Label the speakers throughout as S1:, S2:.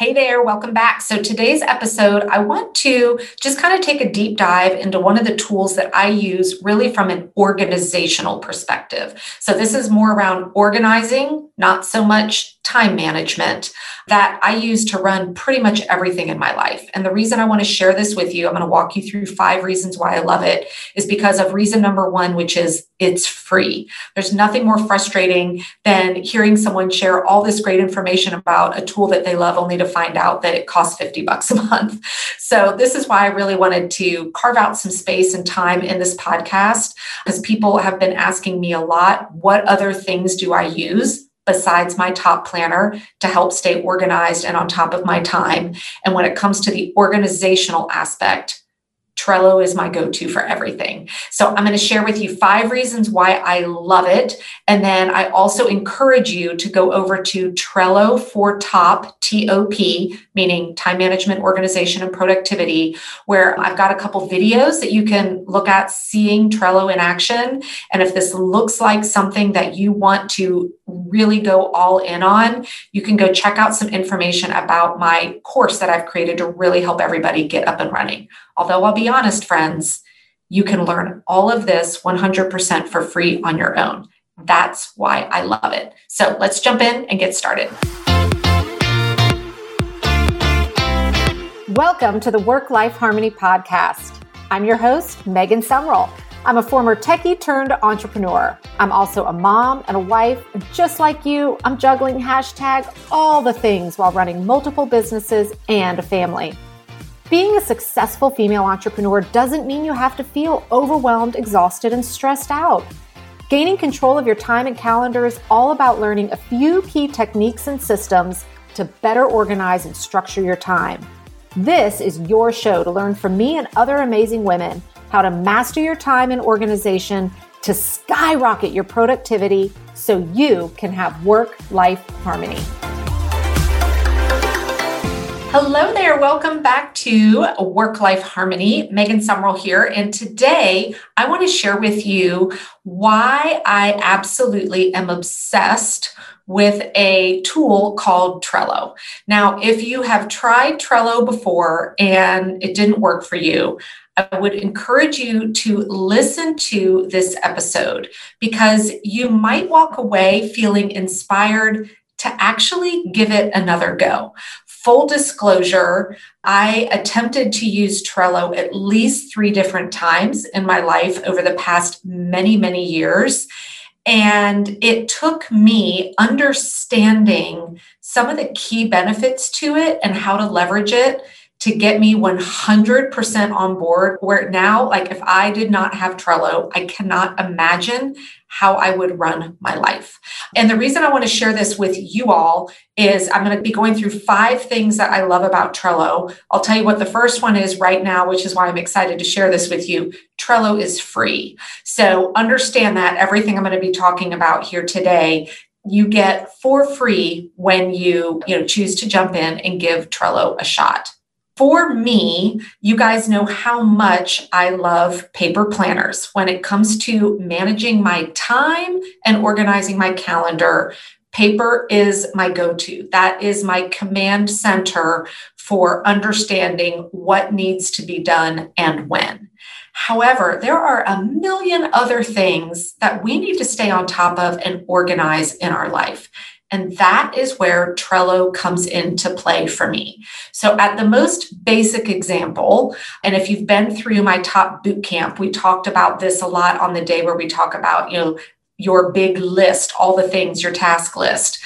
S1: Hey there, welcome back. So, today's episode, I want to just kind of take a deep dive into one of the tools that I use really from an organizational perspective. So, this is more around organizing, not so much time management that I use to run pretty much everything in my life. And the reason I want to share this with you, I'm going to walk you through five reasons why I love it, is because of reason number one, which is it's free. There's nothing more frustrating than hearing someone share all this great information about a tool that they love only to find out that it costs 50 bucks a month. So, this is why I really wanted to carve out some space and time in this podcast because people have been asking me a lot what other things do I use? Besides my top planner to help stay organized and on top of my time. And when it comes to the organizational aspect, Trello is my go to for everything. So I'm going to share with you five reasons why I love it. And then I also encourage you to go over to Trello for Top, T O P, meaning time management, organization, and productivity, where I've got a couple videos that you can look at seeing Trello in action. And if this looks like something that you want to really go all in on, you can go check out some information about my course that I've created to really help everybody get up and running. Although I'll be honest, friends, you can learn all of this 100% for free on your own. That's why I love it. So let's jump in and get started.
S2: Welcome to the Work Life Harmony Podcast. I'm your host, Megan Sumrell. I'm a former techie turned entrepreneur. I'm also a mom and a wife. And just like you, I'm juggling hashtag all the things while running multiple businesses and a family. Being a successful female entrepreneur doesn't mean you have to feel overwhelmed, exhausted, and stressed out. Gaining control of your time and calendar is all about learning a few key techniques and systems to better organize and structure your time. This is your show to learn from me and other amazing women how to master your time and organization to skyrocket your productivity so you can have work life harmony.
S1: Hello there. Welcome back to Work Life Harmony. Megan Sumrell here. And today I want to share with you why I absolutely am obsessed with a tool called Trello. Now, if you have tried Trello before and it didn't work for you, I would encourage you to listen to this episode because you might walk away feeling inspired to actually give it another go. Full disclosure, I attempted to use Trello at least three different times in my life over the past many, many years. And it took me understanding some of the key benefits to it and how to leverage it to get me 100% on board. Where now, like if I did not have Trello, I cannot imagine how I would run my life. And the reason I want to share this with you all is I'm going to be going through five things that I love about Trello. I'll tell you what the first one is right now, which is why I'm excited to share this with you. Trello is free. So understand that everything I'm going to be talking about here today you get for free when you you know choose to jump in and give Trello a shot for me, you guys know how much I love paper planners when it comes to managing my time and organizing my calendar. Paper is my go to. That is my command center for understanding what needs to be done and when. However, there are a million other things that we need to stay on top of and organize in our life. And that is where Trello comes into play for me. So, at the most basic example, and if you've been through my top boot camp, we talked about this a lot on the day where we talk about, you know, your big list, all the things, your task list.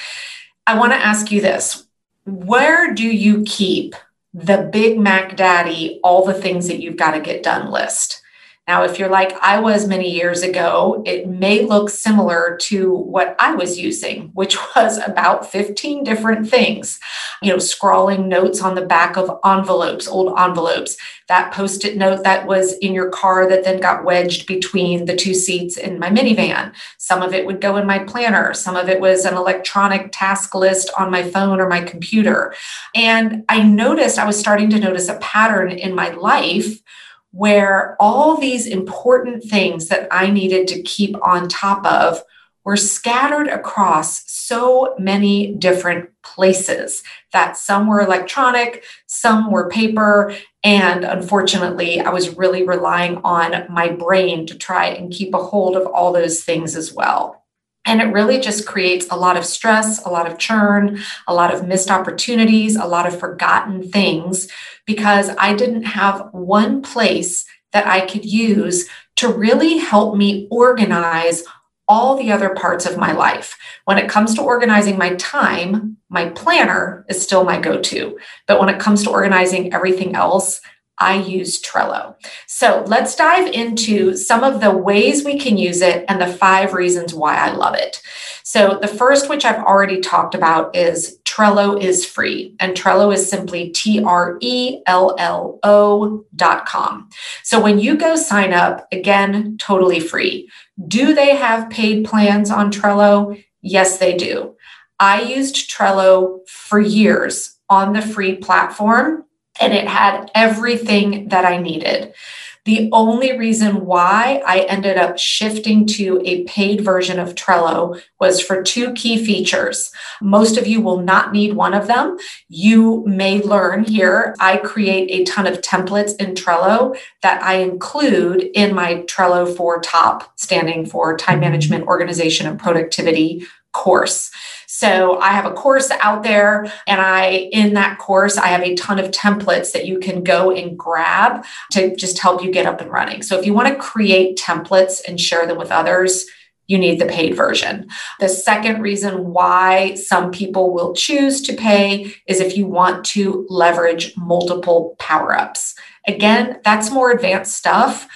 S1: I want to ask you this Where do you keep the Big Mac Daddy, all the things that you've got to get done list? Now, if you're like I was many years ago, it may look similar to what I was using, which was about 15 different things. You know, scrawling notes on the back of envelopes, old envelopes, that post it note that was in your car that then got wedged between the two seats in my minivan. Some of it would go in my planner, some of it was an electronic task list on my phone or my computer. And I noticed, I was starting to notice a pattern in my life where all these important things that I needed to keep on top of were scattered across so many different places that some were electronic, some were paper. And unfortunately, I was really relying on my brain to try and keep a hold of all those things as well. And it really just creates a lot of stress, a lot of churn, a lot of missed opportunities, a lot of forgotten things because I didn't have one place that I could use to really help me organize all the other parts of my life. When it comes to organizing my time, my planner is still my go to. But when it comes to organizing everything else, I use Trello. So let's dive into some of the ways we can use it and the five reasons why I love it. So, the first, which I've already talked about, is Trello is free. And Trello is simply T R E L L O dot com. So, when you go sign up, again, totally free. Do they have paid plans on Trello? Yes, they do. I used Trello for years on the free platform and it had everything that I needed. The only reason why I ended up shifting to a paid version of Trello was for two key features. Most of you will not need one of them. You may learn here. I create a ton of templates in Trello that I include in my Trello for top, standing for time management, organization, and productivity course. So I have a course out there and I in that course I have a ton of templates that you can go and grab to just help you get up and running. So if you want to create templates and share them with others, you need the paid version. The second reason why some people will choose to pay is if you want to leverage multiple power ups. Again, that's more advanced stuff.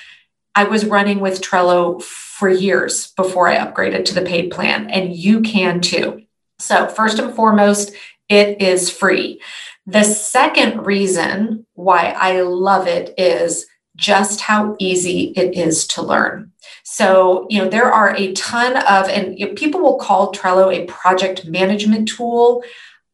S1: I was running with Trello for years before I upgraded to the paid plan, and you can too. So, first and foremost, it is free. The second reason why I love it is just how easy it is to learn. So, you know, there are a ton of, and people will call Trello a project management tool.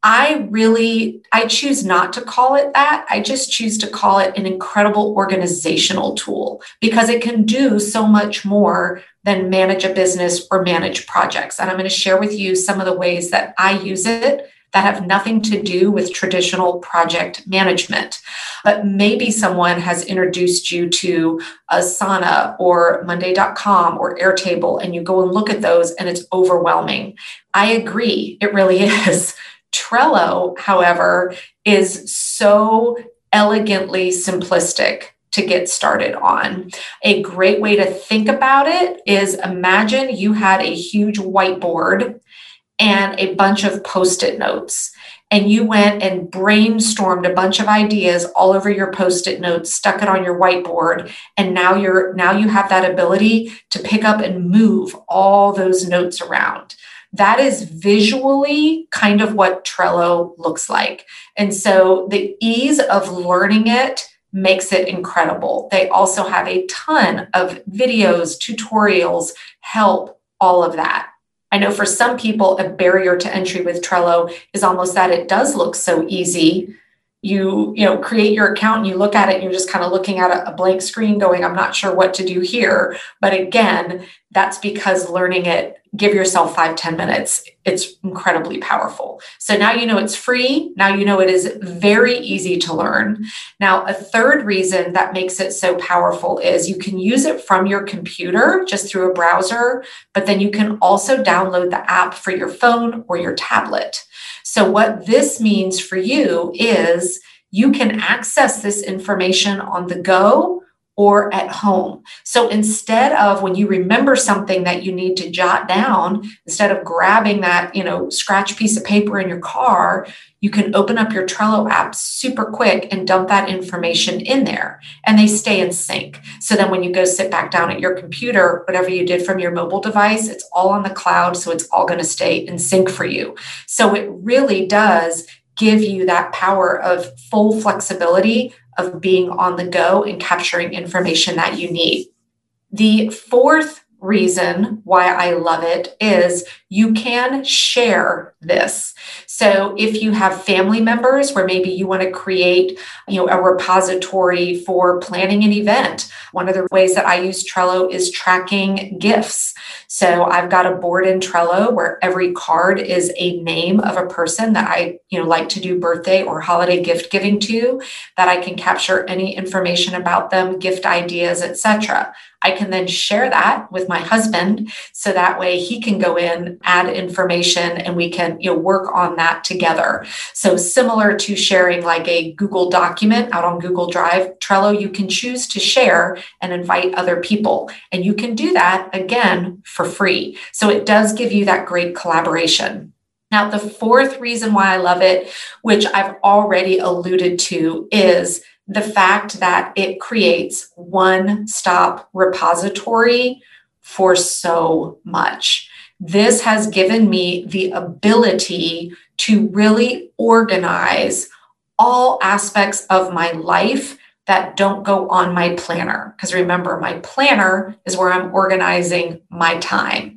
S1: I really, I choose not to call it that. I just choose to call it an incredible organizational tool because it can do so much more than manage a business or manage projects. And I'm going to share with you some of the ways that I use it that have nothing to do with traditional project management. But maybe someone has introduced you to Asana or Monday.com or Airtable, and you go and look at those and it's overwhelming. I agree, it really is. Trello, however, is so elegantly simplistic to get started on. A great way to think about it is imagine you had a huge whiteboard and a bunch of post it notes. And you went and brainstormed a bunch of ideas all over your post-it notes, stuck it on your whiteboard, and now you're now you have that ability to pick up and move all those notes around that is visually kind of what Trello looks like. And so the ease of learning it makes it incredible. They also have a ton of videos, tutorials, help, all of that. I know for some people, a barrier to entry with Trello is almost that it does look so easy you you know create your account and you look at it and you're just kind of looking at a, a, blank screen going i'm not sure what to do here but again that's because learning it give yourself five ten minutes it's incredibly powerful. So now you know it's free. Now you know it is very easy to learn. Now a third reason that makes it so powerful is you can use it from your computer just through a browser but then you can also download the app for your phone or your tablet. So, what this means for you is you can access this information on the go or at home. So instead of when you remember something that you need to jot down, instead of grabbing that, you know, scratch piece of paper in your car, you can open up your Trello app super quick and dump that information in there and they stay in sync. So then when you go sit back down at your computer, whatever you did from your mobile device, it's all on the cloud. So it's all going to stay in sync for you. So it really does give you that power of full flexibility of being on the go and capturing information that you need. The fourth reason why I love it is you can share this. So if you have family members where maybe you want to create, you know, a repository for planning an event, one of the ways that I use Trello is tracking gifts. So I've got a board in Trello where every card is a name of a person that I, you know, like to do birthday or holiday gift giving to that I can capture any information about them, gift ideas, etc. I can then share that with my husband so that way he can go in, add information, and we can you know, work on that together. So, similar to sharing like a Google document out on Google Drive, Trello, you can choose to share and invite other people. And you can do that again for free. So, it does give you that great collaboration. Now, the fourth reason why I love it, which I've already alluded to, is the fact that it creates one stop repository for so much. This has given me the ability to really organize all aspects of my life that don't go on my planner. Because remember, my planner is where I'm organizing my time.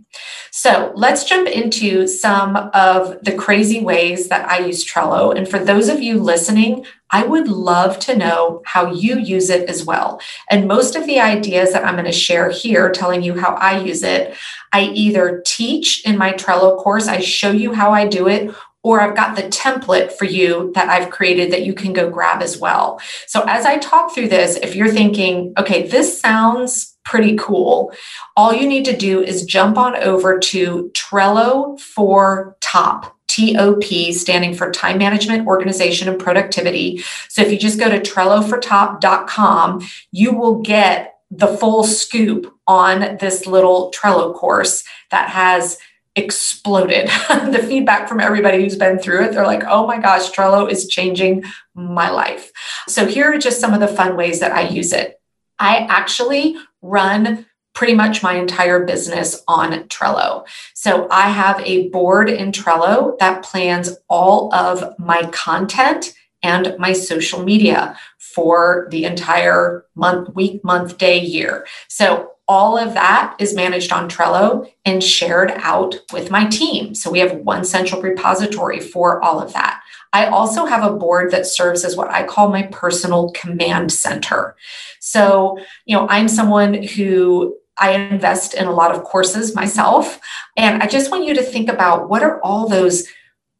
S1: So let's jump into some of the crazy ways that I use Trello. And for those of you listening, I would love to know how you use it as well. And most of the ideas that I'm going to share here, telling you how I use it, I either teach in my Trello course, I show you how I do it, or I've got the template for you that I've created that you can go grab as well. So as I talk through this, if you're thinking, okay, this sounds pretty cool, all you need to do is jump on over to Trello for Top. TOP, standing for Time Management, Organization, and Productivity. So if you just go to TrelloForTop.com, you will get the full scoop on this little Trello course that has exploded. the feedback from everybody who's been through it, they're like, oh my gosh, Trello is changing my life. So here are just some of the fun ways that I use it. I actually run pretty much my entire business on Trello. So I have a board in Trello that plans all of my content and my social media for the entire month, week, month, day, year. So all of that is managed on Trello and shared out with my team. So we have one central repository for all of that. I also have a board that serves as what I call my personal command center. So, you know, I'm someone who I invest in a lot of courses myself. And I just want you to think about what are all those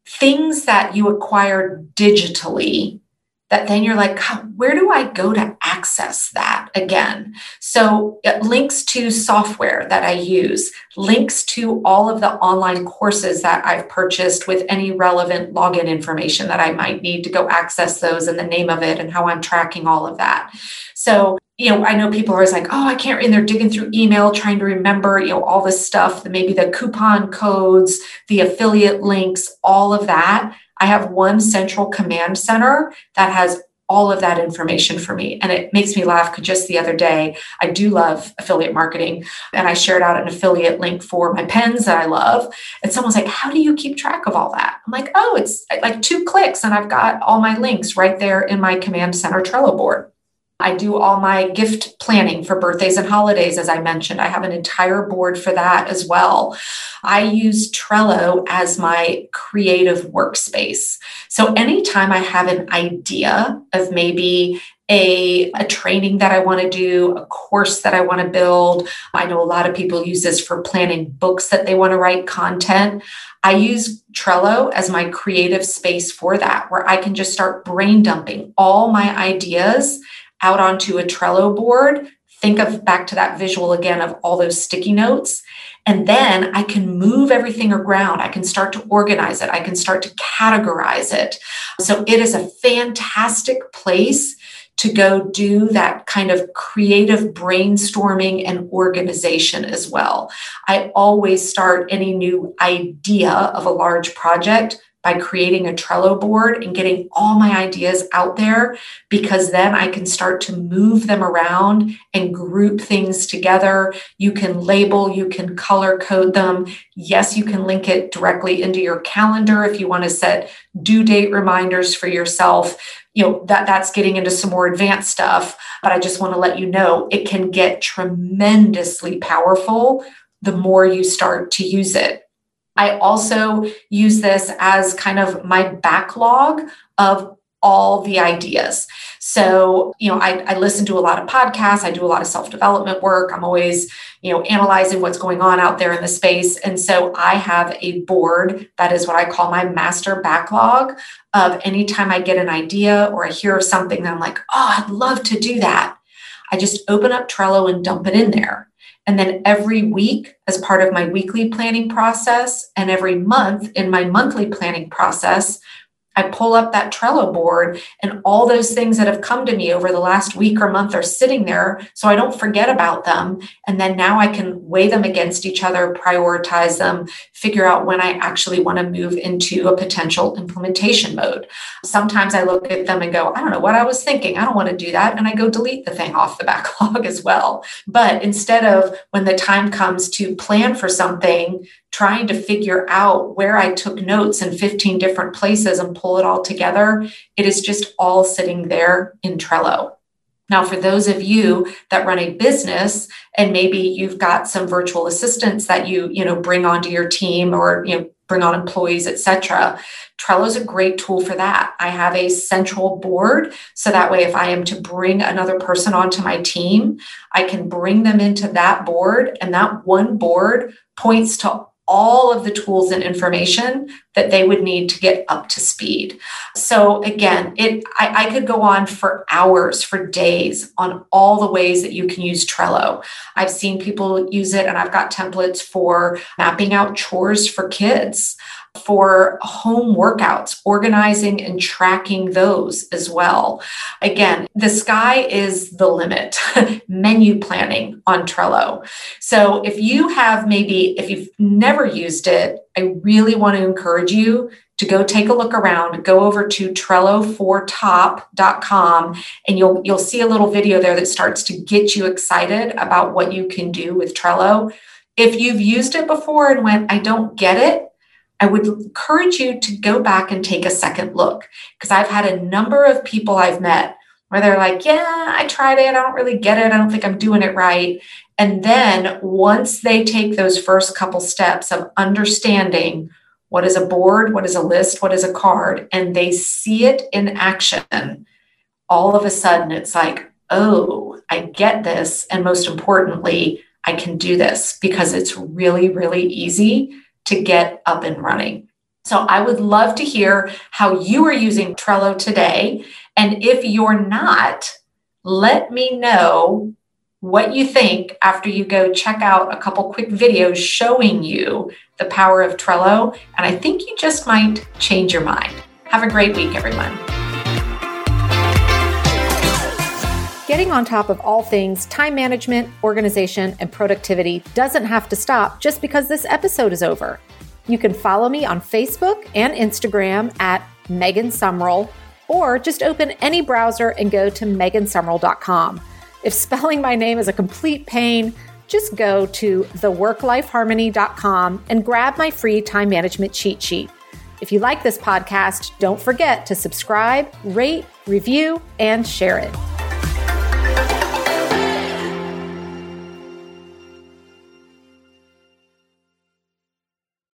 S1: things that you acquire digitally that then you're like, where do I go to access that again? So, it links to software that I use, links to all of the online courses that I've purchased with any relevant login information that I might need to go access those and the name of it and how I'm tracking all of that. So, you know, I know people are always like, oh, I can't, and they're digging through email trying to remember, you know, all this stuff, maybe the coupon codes, the affiliate links, all of that. I have one central command center that has all of that information for me. And it makes me laugh because just the other day, I do love affiliate marketing. And I shared out an affiliate link for my pens that I love. And someone's like, How do you keep track of all that? I'm like, Oh, it's like two clicks, and I've got all my links right there in my command center Trello board. I do all my gift planning for birthdays and holidays, as I mentioned. I have an entire board for that as well. I use Trello as my creative workspace. So anytime I have an idea of maybe a, a training that I want to do, a course that I want to build, I know a lot of people use this for planning books that they want to write content. I use Trello as my creative space for that, where I can just start brain dumping all my ideas out onto a Trello board. Think of back to that visual again of all those sticky notes. And then I can move everything around. I can start to organize it. I can start to categorize it. So it is a fantastic place to go do that kind of creative brainstorming and organization as well. I always start any new idea of a large project by creating a Trello board and getting all my ideas out there because then I can start to move them around and group things together. You can label, you can color code them. Yes, you can link it directly into your calendar if you want to set due date reminders for yourself. You know, that that's getting into some more advanced stuff, but I just want to let you know it can get tremendously powerful the more you start to use it. I also use this as kind of my backlog of all the ideas. So, you know, I, I, listen to a lot of podcasts, I do a lot of self development work. I'm always, you know, analyzing what's going on out there in the space. And so I have a board that is what I call my master backlog of anytime I get an idea or I hear of something that I'm like, oh, I'd love to do that. I just open up Trello and dump it in there. And then every week, as part of my weekly planning process, and every month in my monthly planning process, I pull up that Trello board and all those things that have come to me over the last week or month are sitting there so I don't forget about them. And then now I can weigh them against each other, prioritize them, figure out when I actually want to move into a potential implementation mode. Sometimes I look at them and go, I don't know what I was thinking. I don't want to do that. And I go delete the thing off the backlog as well. But instead of when the time comes to plan for something, trying to figure out where I took notes in 15 different places and pull it all together. It is just all sitting there in Trello. Now, for those of you that run a business and maybe you've got some virtual assistants that you, you know, bring onto your team or, you know, bring on employees, etc. Trello is a great tool for that. I have a central board. So that way, if I am to bring another person onto my team, I can bring them into that board, and that one board points to all of the tools and information that they would need to get up to speed. So again, it I, I, could go on for hours, for days on all the ways that you can use Trello. I've seen people use it, and I've got templates for mapping out chores for kids for home workouts, organizing and tracking those as well. Again, the sky is the limit. Menu planning on Trello. So if you have maybe, if you've never used it, I really want to encourage you to go take a look around go over to trello4top.com and you'll you'll see a little video there that starts to get you excited about what you can do with trello if you've used it before and went i don't get it I would encourage you to go back and take a second look because I've had a number of people I've met where they're like, Yeah, I tried it. I don't really get it. I don't think I'm doing it right. And then once they take those first couple steps of understanding what is a board, what is a list, what is a card, and they see it in action, all of a sudden it's like, Oh, I get this. And most importantly, I can do this because it's really, really easy to get up and running. So I would love to hear how you are using Trello today. And if you're not, let me know what you think after you go check out a couple quick videos showing you the power of Trello. And I think you just might change your mind. Have a great week, everyone.
S2: Getting on top of all things time management, organization, and productivity doesn't have to stop just because this episode is over. You can follow me on Facebook and Instagram at Megan Sumrell, or just open any browser and go to megansumrell.com. If spelling my name is a complete pain, just go to theworklifeharmony.com and grab my free time management cheat sheet. If you like this podcast, don't forget to subscribe, rate, review, and share it.